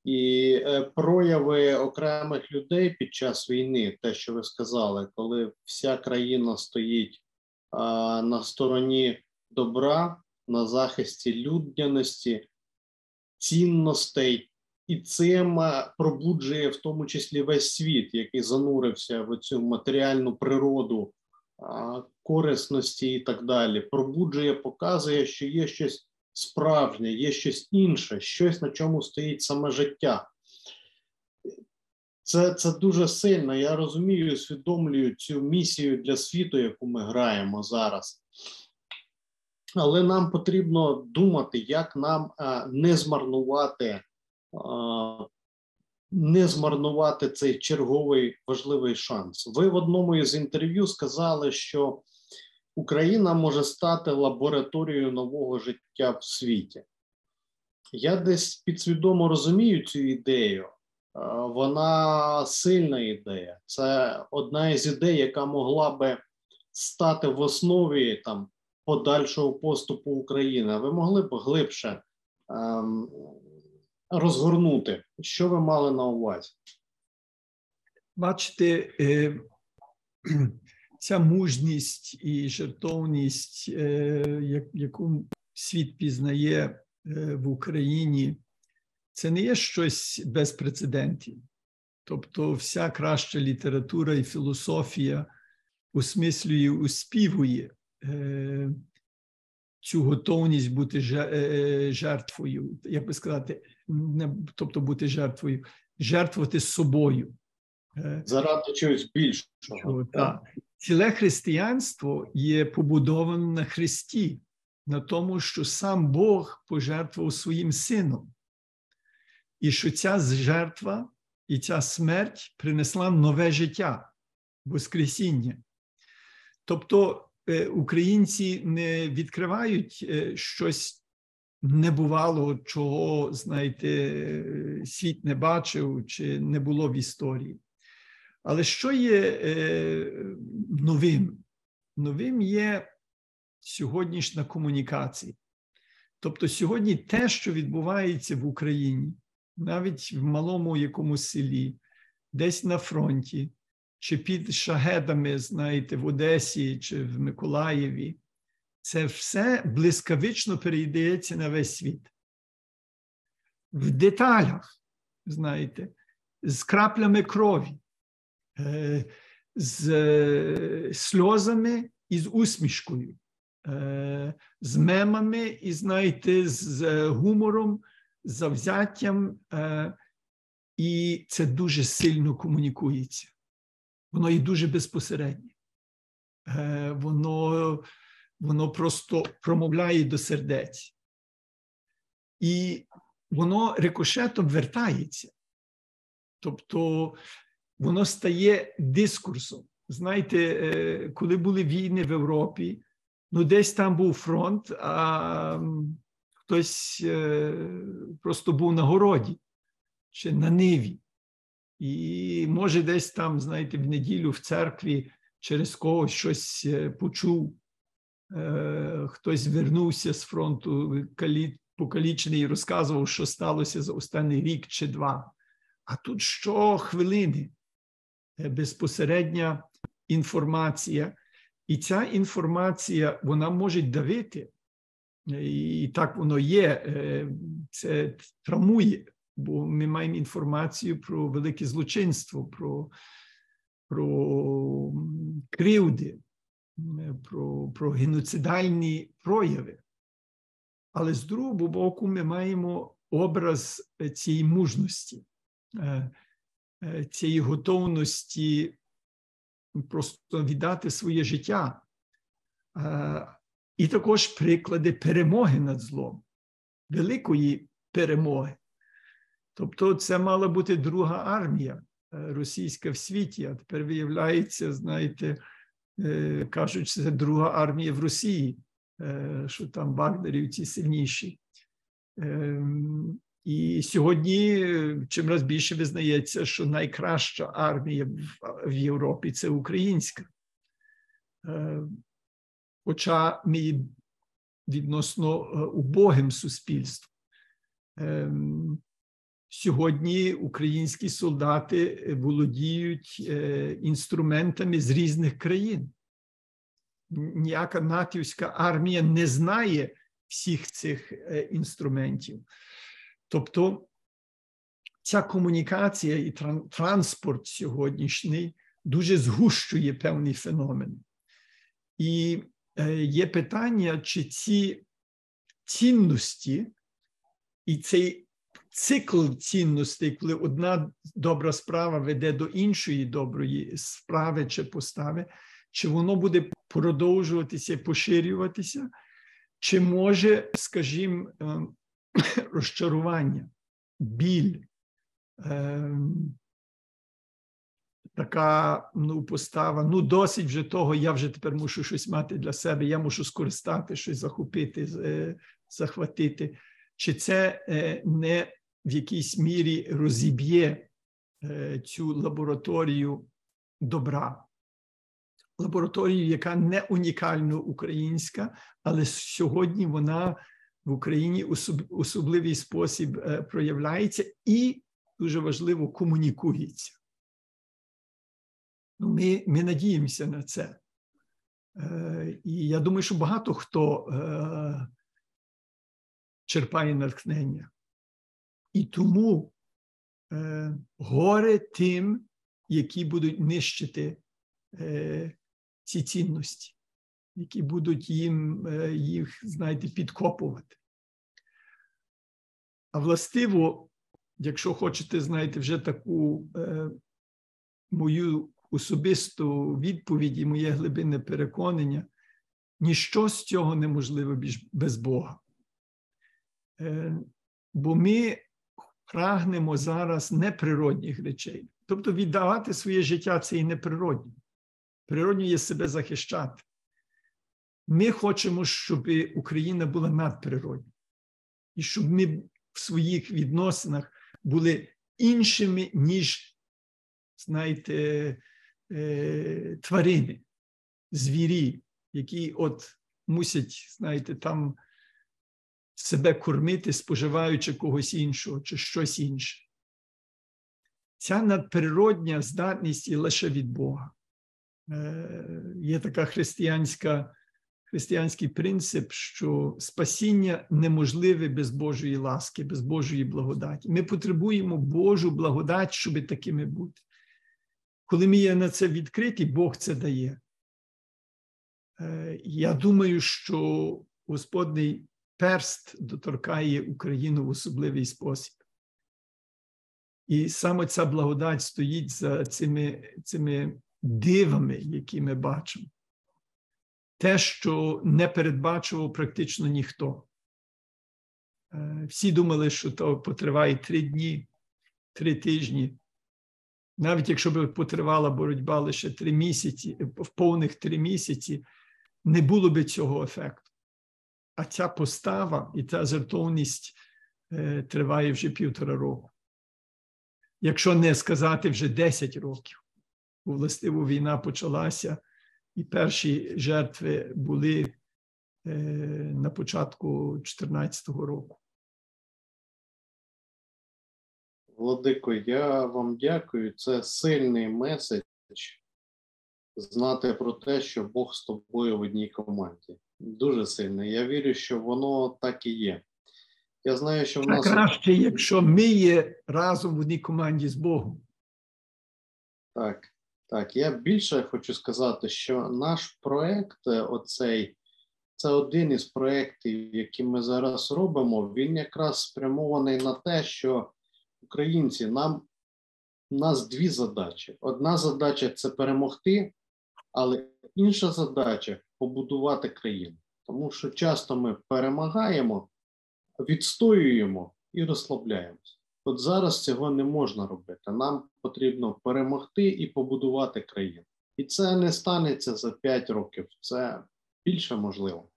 І е, прояви окремих людей під час війни, те, що ви сказали, коли вся країна стоїть на стороні добра, на захисті людяності, цінностей, і цим е, пробуджує в тому числі весь світ, який занурився в цю матеріальну природу корисності і так далі. Пробуджує, показує, що є щось справжнє, є щось інше, щось на чому стоїть саме життя. Це це дуже сильно. Я розумію, усвідомлюю цю місію для світу, яку ми граємо зараз але нам потрібно думати, як нам е, не змарнувати, е, не змарнувати цей черговий важливий шанс. Ви в одному із інтерв'ю сказали, що Україна може стати лабораторією нового життя в світі. Я десь підсвідомо розумію цю ідею. Е, вона сильна ідея. Це одна із ідей, яка могла би стати в основі там подальшого поступу України. Ви могли б глибше ем, розгорнути, що ви мали на увазі? Бачите, е, ця мужність і жертовність, е, яку світ пізнає е, в Україні, це не є щось без прецедентів. Тобто, вся краща література і філософія осмислює, успівує Е, цю готовність бути жертвою, як би сказати, не тобто бути жертвою, жертвувати собою. Заради чогось більшого. Так. Ціле християнство є побудоване на Христі, на тому, що сам Бог пожертвував своїм сином, і що ця жертва і ця смерть принесла нове життя, Воскресіння. Тобто е, українці не відкривають е, щось небувало, чого, знаєте, світ не бачив чи не було в історії. Але що є е, новим? Новим є сьогоднішня комунікація. Тобто, сьогодні те, що відбувається в Україні, навіть в малому якомусь селі, десь на фронті, чи під шагедами, знаєте, в Одесі чи в Миколаєві, це все блискавично перейдеться на весь світ. В деталях, знаєте, з краплями крові, з е, сльозами і з усмішкою, е, з мемами і, знаєте, з гумором, завзяттям, і це дуже сильно комунікується. Воно і дуже безпосереднє. Воно воно просто промовляє до сердець. І воно рикошетом вертається. Тобто воно стає дискурсом. Знаєте, е, коли були війни в Європі, ну десь там був фронт, а хтось е, просто був на городі чи на ниві. І може, десь там, знаєте, в неділю в церкві через когось щось е, почув. Хтось вернувся з фронту покалічений і розказував, що сталося за останній рік чи два. А тут щохвилини е, безпосередня інформація, і ця інформація вона може давити, і так воно є, е, це травмує, бо ми маємо інформацію про велике злочинство, про, про кривди про, про геноцидальні прояви. Але з другого боку, ми маємо образ цієї мужності, е, е, цієї готовності просто віддати своє життя. Е, і також приклади перемоги над злом, великої перемоги. Тобто, це мала бути друга армія російська в світі, а тепер виявляється, знаєте, Е, кажуть, що це друга армія в Росії, е, що там вагнерівці сильніші. І сьогодні чим раз більше визнається, що найкраща армія в Європі це українська. Е, хоча ми відносно убогим суспільством. Сьогодні українські солдати е, володіють е, інструментами з різних країн. Ніяка натівська армія не знає всіх цих е, інструментів. Тобто ця комунікація і транспорт сьогоднішній дуже згущує певний феномен. І є питання, чи ці цінності і цей цикл цінностей, коли одна добра справа веде до іншої доброї справи чи постави, чи воно буде продовжуватися, поширюватися, чи може, скажімо, ем, розчарування, біль, ем, така ну, постава, ну, досить вже того, я вже тепер мушу щось мати для себе, я мушу скористати, щось захопити, е, захватити. Чи це е, не в якійсь мірі розіб'є е, цю лабораторію добра. Лабораторію, яка не унікально українська, але сьогодні вона в Україні особливий спосіб е, проявляється і дуже важливо комунікується. Ну, ми ми надіємося на це. Е, І я думаю, що багато хто е, черпає натхнення. І тому е, горе тим, які будуть нищити е, ці цінності, які будуть їм е, їх, знаєте, підкопувати. А властиво, якщо хочете, знаєте, вже таку е, мою особисту відповідь і моє глибинне переконання, ніщо з цього неможливе без Бога. Е, бо ми прагнемо зараз неприродних речей. Тобто віддавати своє життя це і неприродне. Природньо є себе захищати. Ми хочемо, щоб Україна була надприродна. І щоб ми в своїх відносинах були іншими, ніж, знаєте, е, тварини, звірі, які от мусять, знаєте, там себе кормити, споживаючи когось іншого чи щось інше. Ця надприродня здатність є лише від Бога. Е, Є така християнська, християнський принцип, що спасіння неможливе без Божої ласки, без Божої благодаті. Ми потребуємо Божу благодать, щоб такими бути. Коли ми є на це відкриті, Бог це дає. Е, я думаю, що Господний перст доторкає Україну в особливий спосіб. І саме ця благодать стоїть за цими, цими дивами, які ми бачимо. Те, що не передбачував практично ніхто. Е, всі думали, що то потриває три дні, три тижні. Навіть якщо б потривала боротьба лише три місяці, в повних три місяці, не було б цього ефекту. А ця постава і ця жертовність е, триває вже півтора року. Якщо не сказати вже 10 років, бо властиво війна почалася, і перші жертви були е, на початку 2014 року. Владико, я вам дякую. Це сильний меседж знати про те, що Бог з тобою в одній команді. Дуже сильний. Я вірю, що воно так і є. Я знаю, що в нас краще, якщо ми є разом в одній команді з Богом. Так, так. Я більше хочу сказати, що наш проект, е, оцей, це один із проєктів, які ми зараз робимо. Він якраз спрямований на те, що українці нам у нас дві задачі. Одна задача це перемогти, але інша задача побудувати країну. Тому що часто ми перемагаємо, відстоюємо і розслабляємося. От зараз цього не можна робити. Нам потрібно перемогти і побудувати країну. І це не станеться за 5 років, це більше можливо.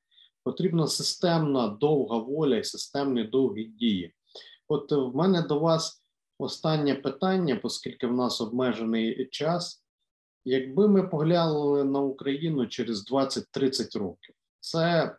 Потрібна системна довга воля і системні довгі дії. От в мене до вас останнє питання, оскільки в нас обмежений час. Якби ми поглянули на Україну через 20-30 років, це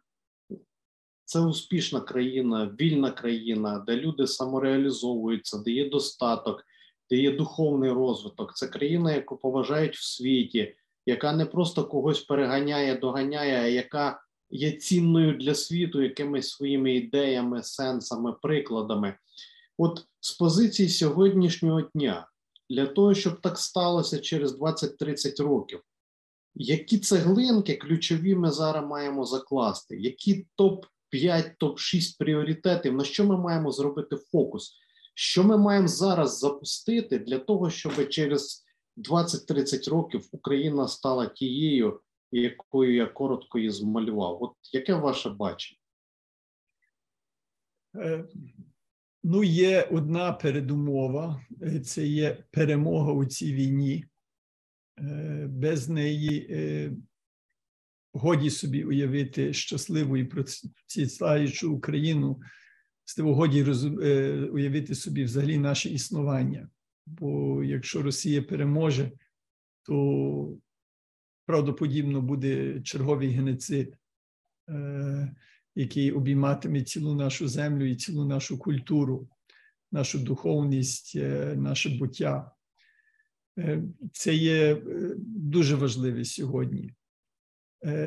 це успішна країна, вільна країна, де люди самореалізовуються, де є достаток, де є духовний розвиток. Це країна, яку поважають в світі, яка не просто когось переганяє, доганяє, а яка є цінною для світу якимись своїми ідеями, сенсами, прикладами. От з позиції сьогоднішнього дня для того, щоб так сталося через 20-30 років. Які цеглинки ключові ми зараз маємо закласти? Які топ-5, топ-6 пріоритетів, на що ми маємо зробити фокус? Що ми маємо зараз запустити для того, щоб через 20-30 років Україна стала тією, якою я коротко її змалював? От яке ваше бачення? Е, Ну, є одна передумова е, це є перемога у цій війні. Е, без неї годі собі уявити щасливу і процвітаючу Україну, годі уявити собі взагалі наше існування. Бо якщо Росія переможе, то правдоподібно буде черговий геноцид який обійматиме цілу нашу землю і цілу нашу культуру, нашу духовність, е, наше буття. Е, це є е, дуже важливе сьогодні.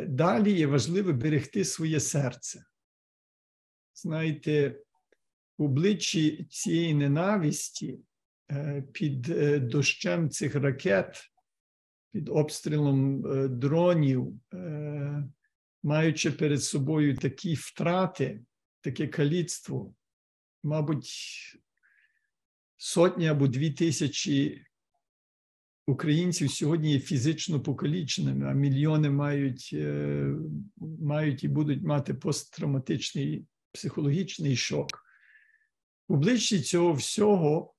Далі є важливо берегти своє серце. Знаєте, в обличчі цієї ненависті під дощем цих ракет, під обстрілом дронів, маючи перед собою такі втрати, таке каліцтво, мабуть, сотні або дві тисячі українців сьогодні є фізично покаліченими, а мільйони мають, е, мають і будуть мати посттравматичний психологічний шок. В обличчі цього всього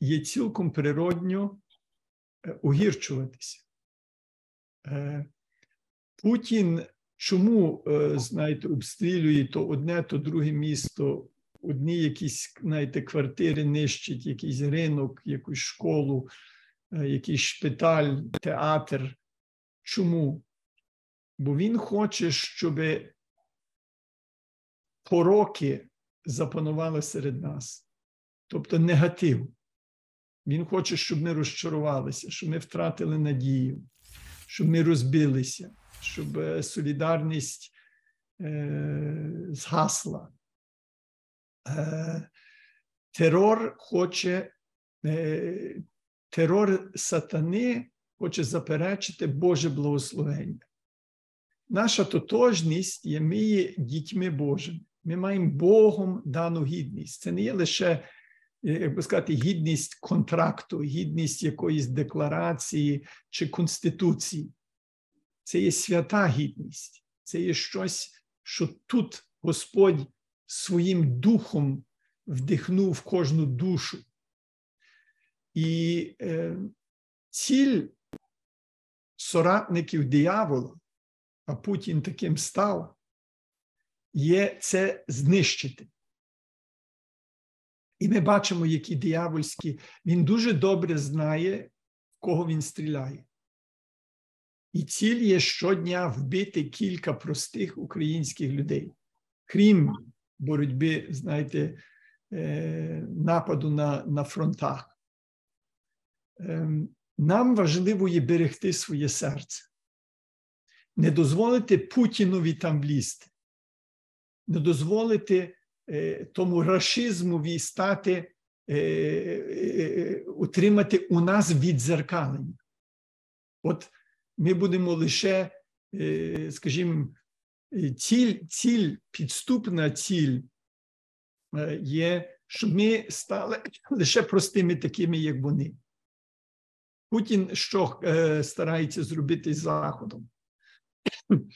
є цілком природньо е, угірчуватися. Е, Путін чому, знаєте, обстрілює то одне, то друге місто, одні якісь, знаєте, квартири нищить, якийсь ринок, якусь школу, якийсь шпиталь, театр. Чому? Бо він хоче, щоб пороки запанували серед нас, тобто негатив. Він хоче, щоб ми розчарувалися, щоб ми втратили надію, щоб ми розбилися, щоб е, солідарність е, згасла. Е, терор хоче, е, терор сатани хоче заперечити Боже благословення. Наша тотожність є ми є дітьми Божими. Ми маємо Богом дану гідність. Це не є лише, як би сказати, гідність контракту, гідність якоїсь декларації чи конституції. Це є свята гідність, це є щось, що тут Господь своїм духом вдихнув в кожну душу. І е, ціль соратників диявола, а Путін таким став, є це знищити. І ми бачимо, які диявольські, він дуже добре знає, в кого він стріляє. І ціль є щодня вбити кілька простих українських людей, крім боротьби, знаєте, е, нападу на, на фронтах. Ем, нам важливо є берегти своє серце, не дозволити Путінові там влізти не дозволити е, тому рашизмові стати, е, е, у нас відзеркалення. От ми будемо лише, скажімо, ціль, ціль, підступна ціль є, щоб ми стали лише простими такими, як вони. Путін що старається зробити з Заходом?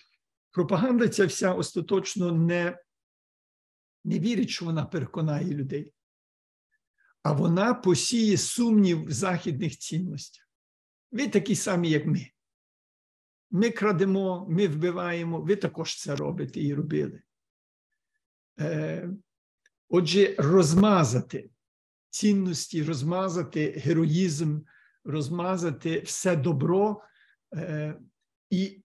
Пропаганда ця вся остаточно не, не вірить, що вона переконає людей, а вона посіє сумнів в західних цінностях. Ви такі самі, як ми. Ми крадемо, ми вбиваємо, ви також це робите і робили. Е, Отже, розмазати цінності, розмазати героїзм, розмазати все добро е, і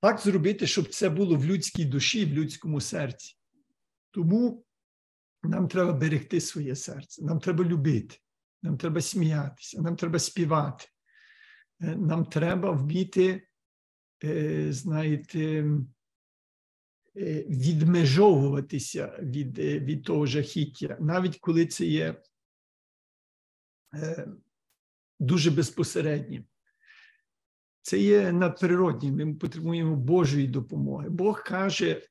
так зробити, щоб це було в людській душі, в людському серці. Тому нам треба берегти своє серце, нам треба любити, нам треба сміятися, нам треба співати, е, нам треба вміти, е, знаєте, відмежовуватися від від того жахіття, навіть коли це є дуже безпосереднім. Це є надприроднім, ми потребуємо Божої допомоги. Бог каже,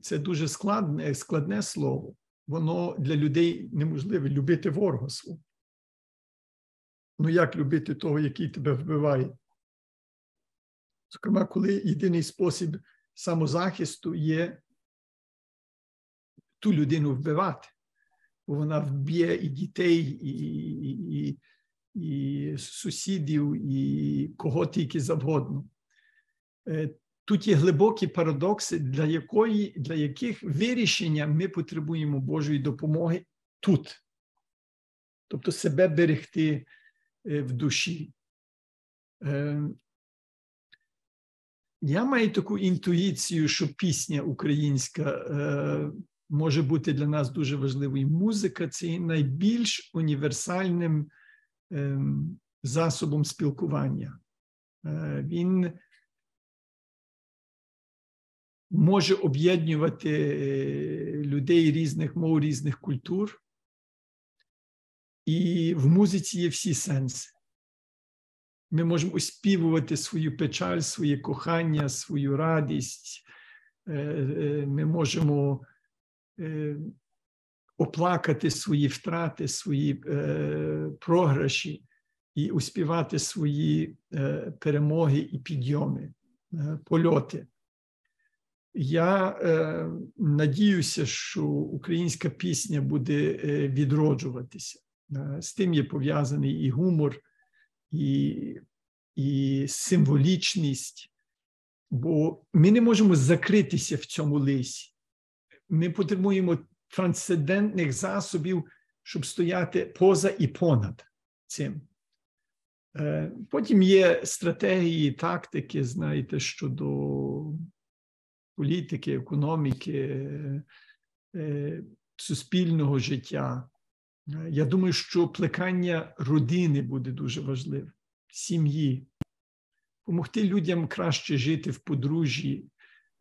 це дуже складне складне слово, воно для людей неможливе любити ворога свого. Ну як любити того, який тебе вбиває? Зокрема, коли єдиний спосіб самозахисту є ту людину вбивати, бо вона вб'є і дітей, і, і, і, і сусідів, і кого тільки завгодно. Е, тут є глибокі парадокси, для якої, для яких вирішення ми потребуємо Божої допомоги тут, тобто себе берегти е, в душі. Е, я маю таку інтуїцію, що пісня українська може бути для нас дуже важливою. Музика це найбільш універсальним засобом спілкування. Е, він може об'єднувати е, людей різних мов, різних культур, і в музиці є всі сенси. Ми можемо оспівувати свою печаль, своє кохання, свою радість. Е, ми можемо оплакати свої втрати, свої е, програші і успівати свої е, перемоги і підйоми, е, польоти. Я е, надіюся, що українська пісня буде е, відроджуватися. Е, з тим є пов'язаний і гумор, і, і символічність, бо ми не можемо закритися в цьому лисі. Ми потребуємо трансцендентних засобів, щоб стояти поза і понад цим. Е, потім є стратегії, тактики, знаєте, щодо політики, економіки, е, суспільного життя. Е, я думаю, що плекання родини буде дуже важливим, сім'ї, допомогти людям краще жити в подружжі,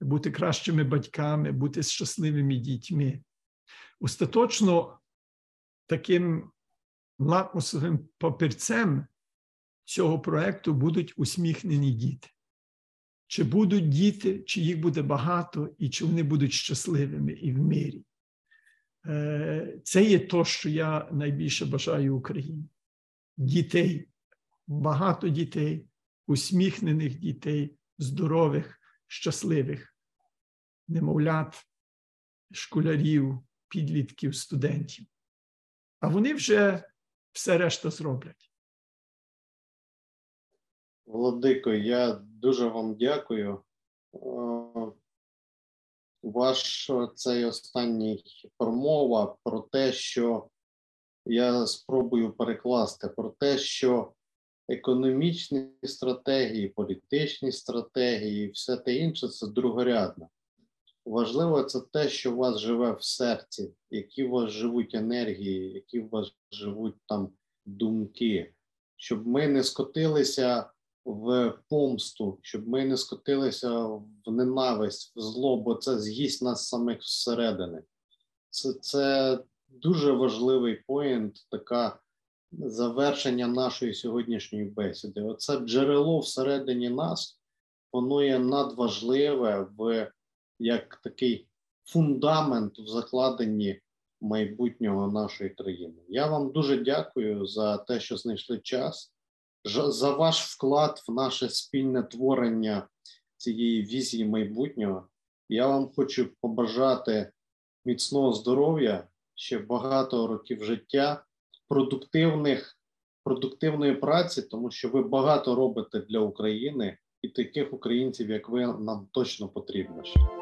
бути кращими батьками, бути щасливими дітьми. Остаточно таким лакмусовим папірцем цього проекту будуть усміхнені діти. Чи будуть діти, чи їх буде багато, і чи вони будуть щасливими і в мирі. Е, це є то, що я найбільше бажаю Україні. Дітей, багато дітей, усміхнених дітей, здорових, щасливих, немовлят, школярів, підлітків, студентів. А вони вже все решта зроблять. Владико, я дуже вам дякую. Е, ваш цей останній промова про те, що я спробую перекласти, про те, що економічні стратегії, політичні стратегії, все те інше це другорядно. Важливо це те, що у вас живе в серці, які у вас живуть енергії, які у вас живуть там думки, щоб ми не скотилися в помсту, щоб ми не скотилися в ненависть, в зло, бо це з'їсть нас самих зсередини. Це це дуже важливий поінт, така завершення нашої сьогоднішньої бесіди. Оце джерело всередині нас, воно є надважливе в як такий фундамент в закладенні майбутнього нашої країни. Я вам дуже дякую за те, що знайшли час за ваш вклад в наше спільне творення цієї візії майбутнього. Я вам хочу побажати міцного здоров'я, ще багато років життя, продуктивних, продуктивної праці, тому що ви багато робите для України і таких українців, як ви, нам точно потрібно ще.